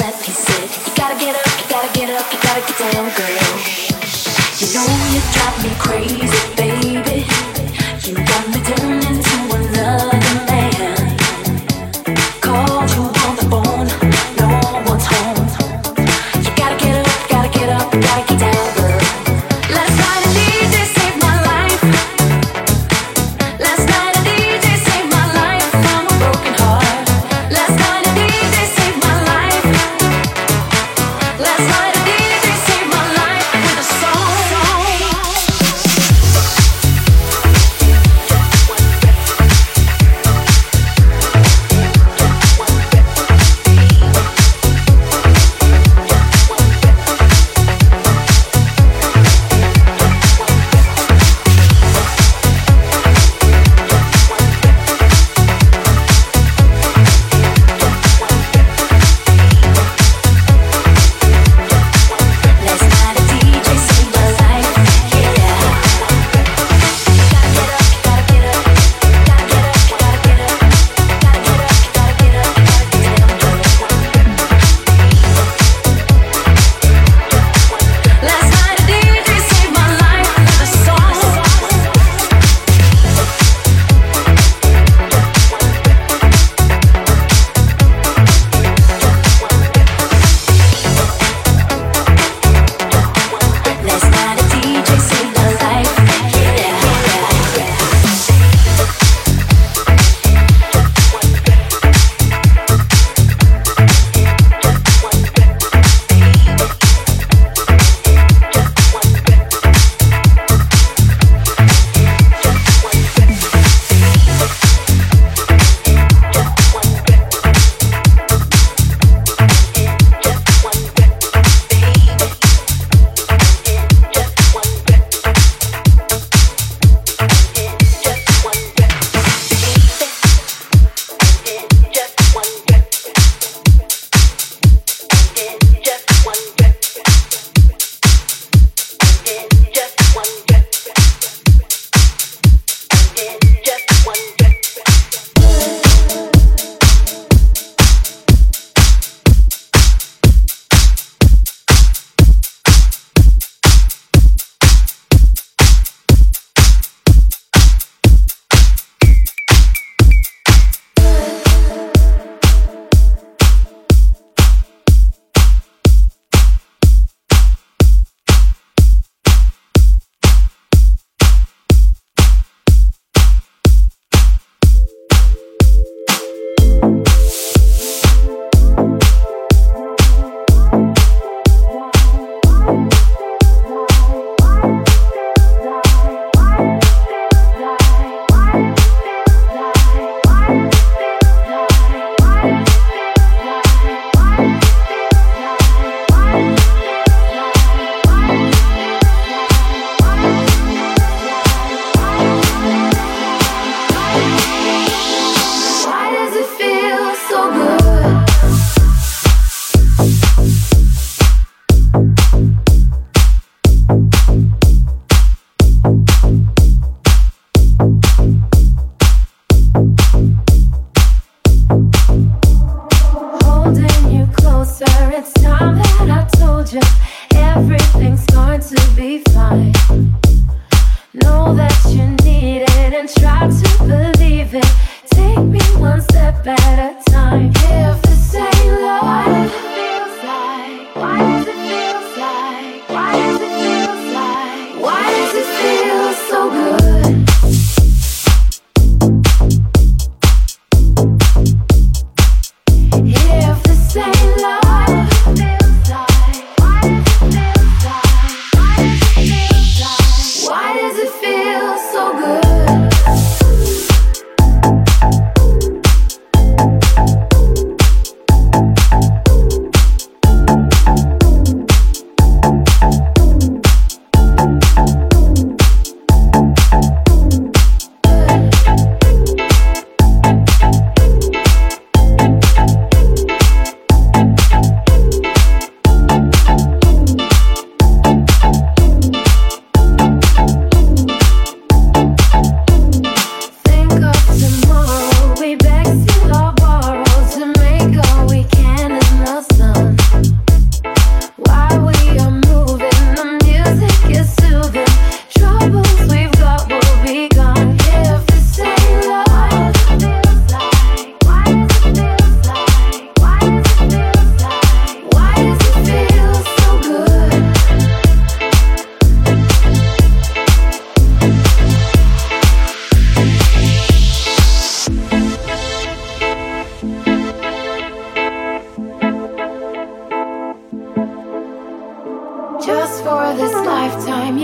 let me. You gotta get up, you gotta get up, you gotta get down, girl. You know you drive me crazy, baby.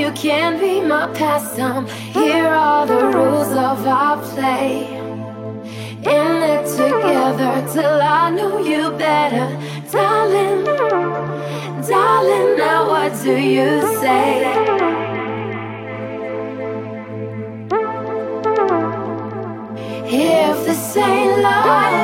You can't be my pastime. Here are the rules of our play. In it together till I know you better, darling. Darling, now what do you say? If the same love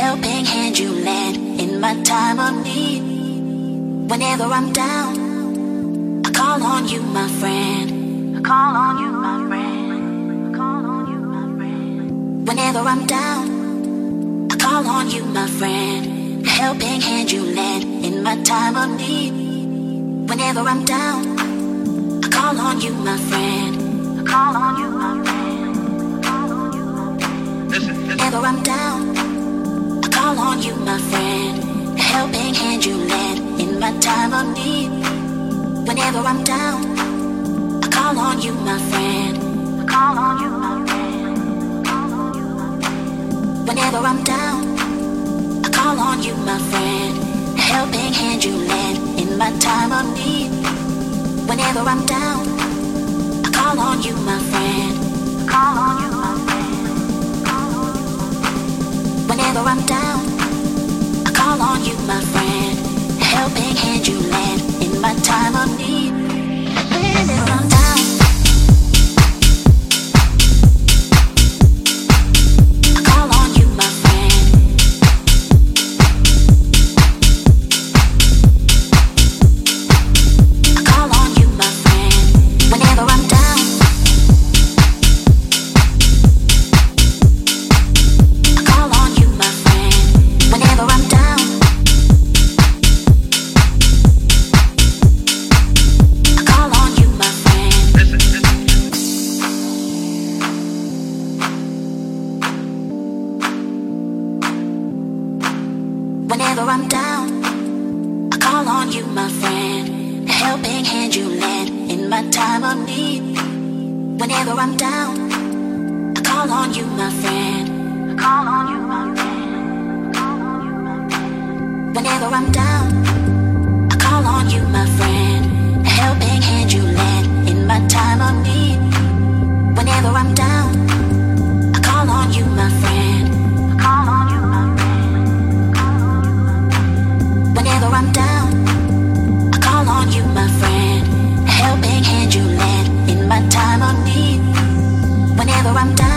Helping hand you lend in my time of need. Whenever I'm down, I call on you, my friend. I call on you, my friend. I call on you, my friend. Whenever I'm down, I call on you, my friend. A helping hand you lend in my time of need. Whenever I'm down, I call on you, my friend. I call on you, my friend. Whenever I'm down, on you, my friend. Helping hand you lend in my time of need. Whenever I'm down, I call on you, my friend. I call on you, my friend. Whenever I'm down, I call on you, my friend. Helping hand you lend in my time of need. Whenever I'm down, I call on you, my friend. I call on you, my friend. Whenever I'm down, time of need. Helping hand you lend in my time of need. Whenever I'm down, I call on you, my friend. I call on you, my friend. Whenever I'm down, I call on you, my friend. A helping hand you lend in my time of need. Whenever I'm down, Whenever I'm down,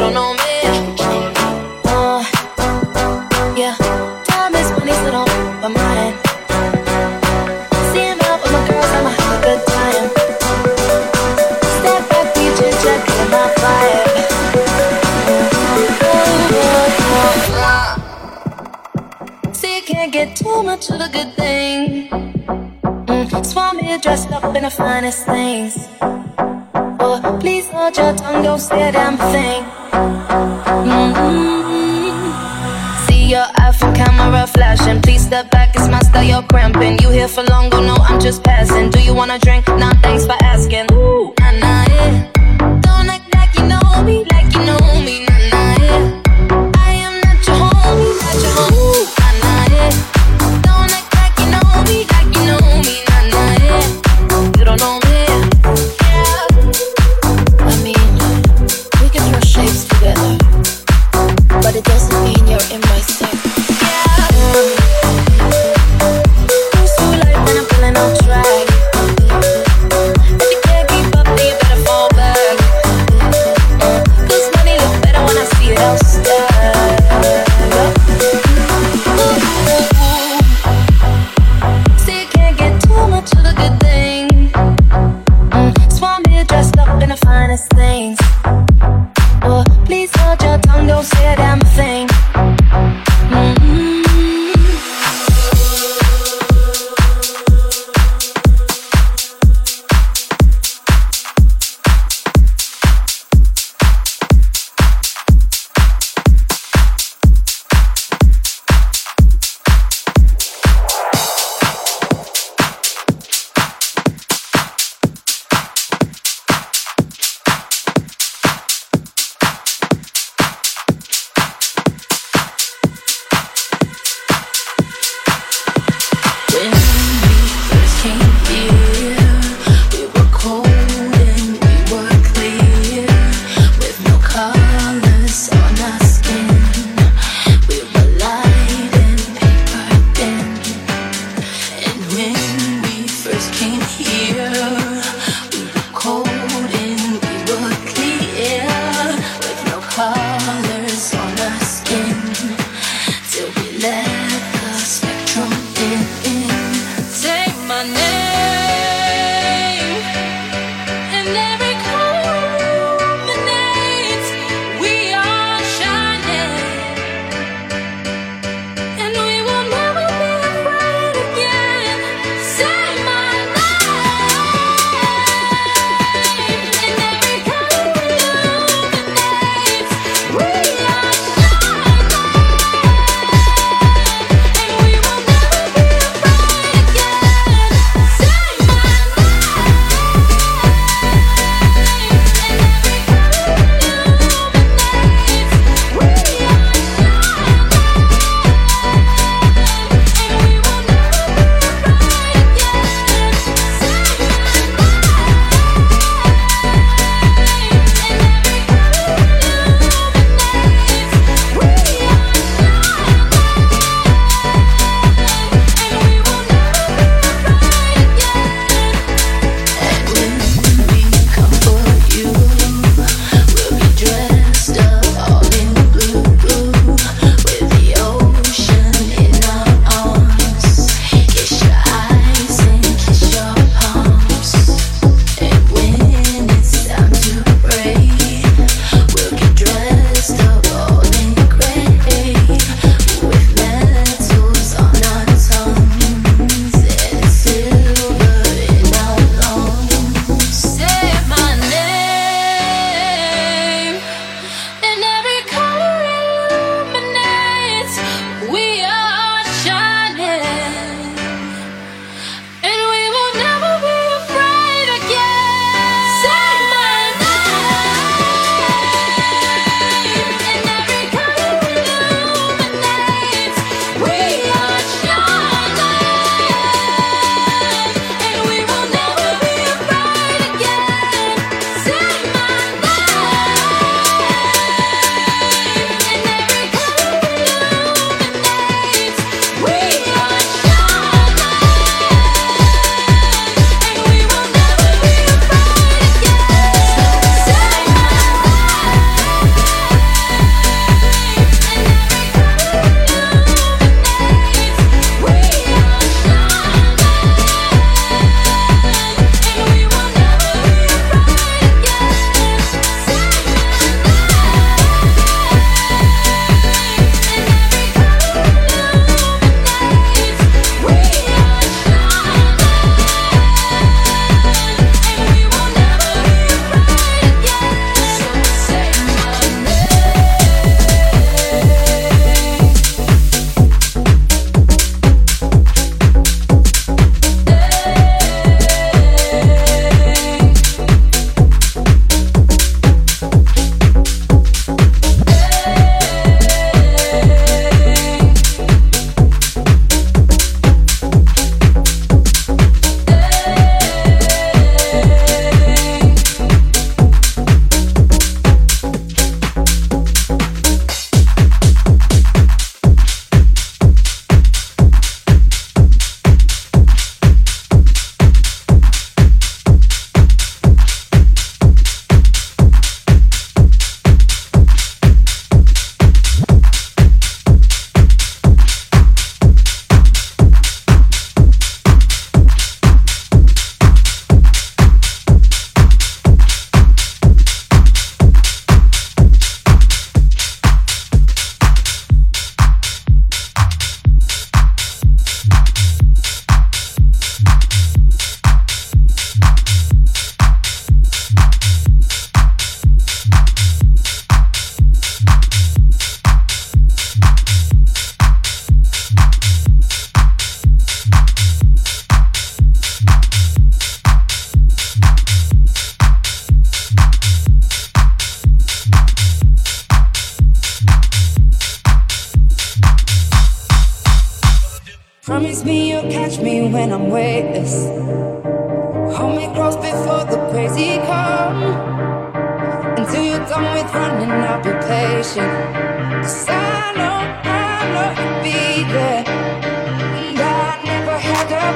me. Uh, yeah, time is money, so don't buy mine. Seeing out with my girls, I'm having a good time. Step back, check my vibe. See, you can't get too much of a good thing. Mm, me dressed up in the finest things. Oh, please hold your tongue, don't say a damn thing. Please step back, it's my style, you're cramping. You here for long, oh no, I'm just passing. Do you wanna drink? Nah, thanks for asking. Ooh, nah, nah, yeah.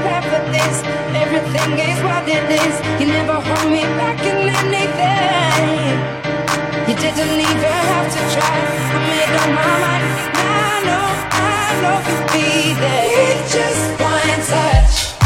Plan for this. Everything is what it is. You never hold me back in anything. You didn't even have to try. I made up my mind. I know, I know you'll be there. With just one touch.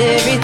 A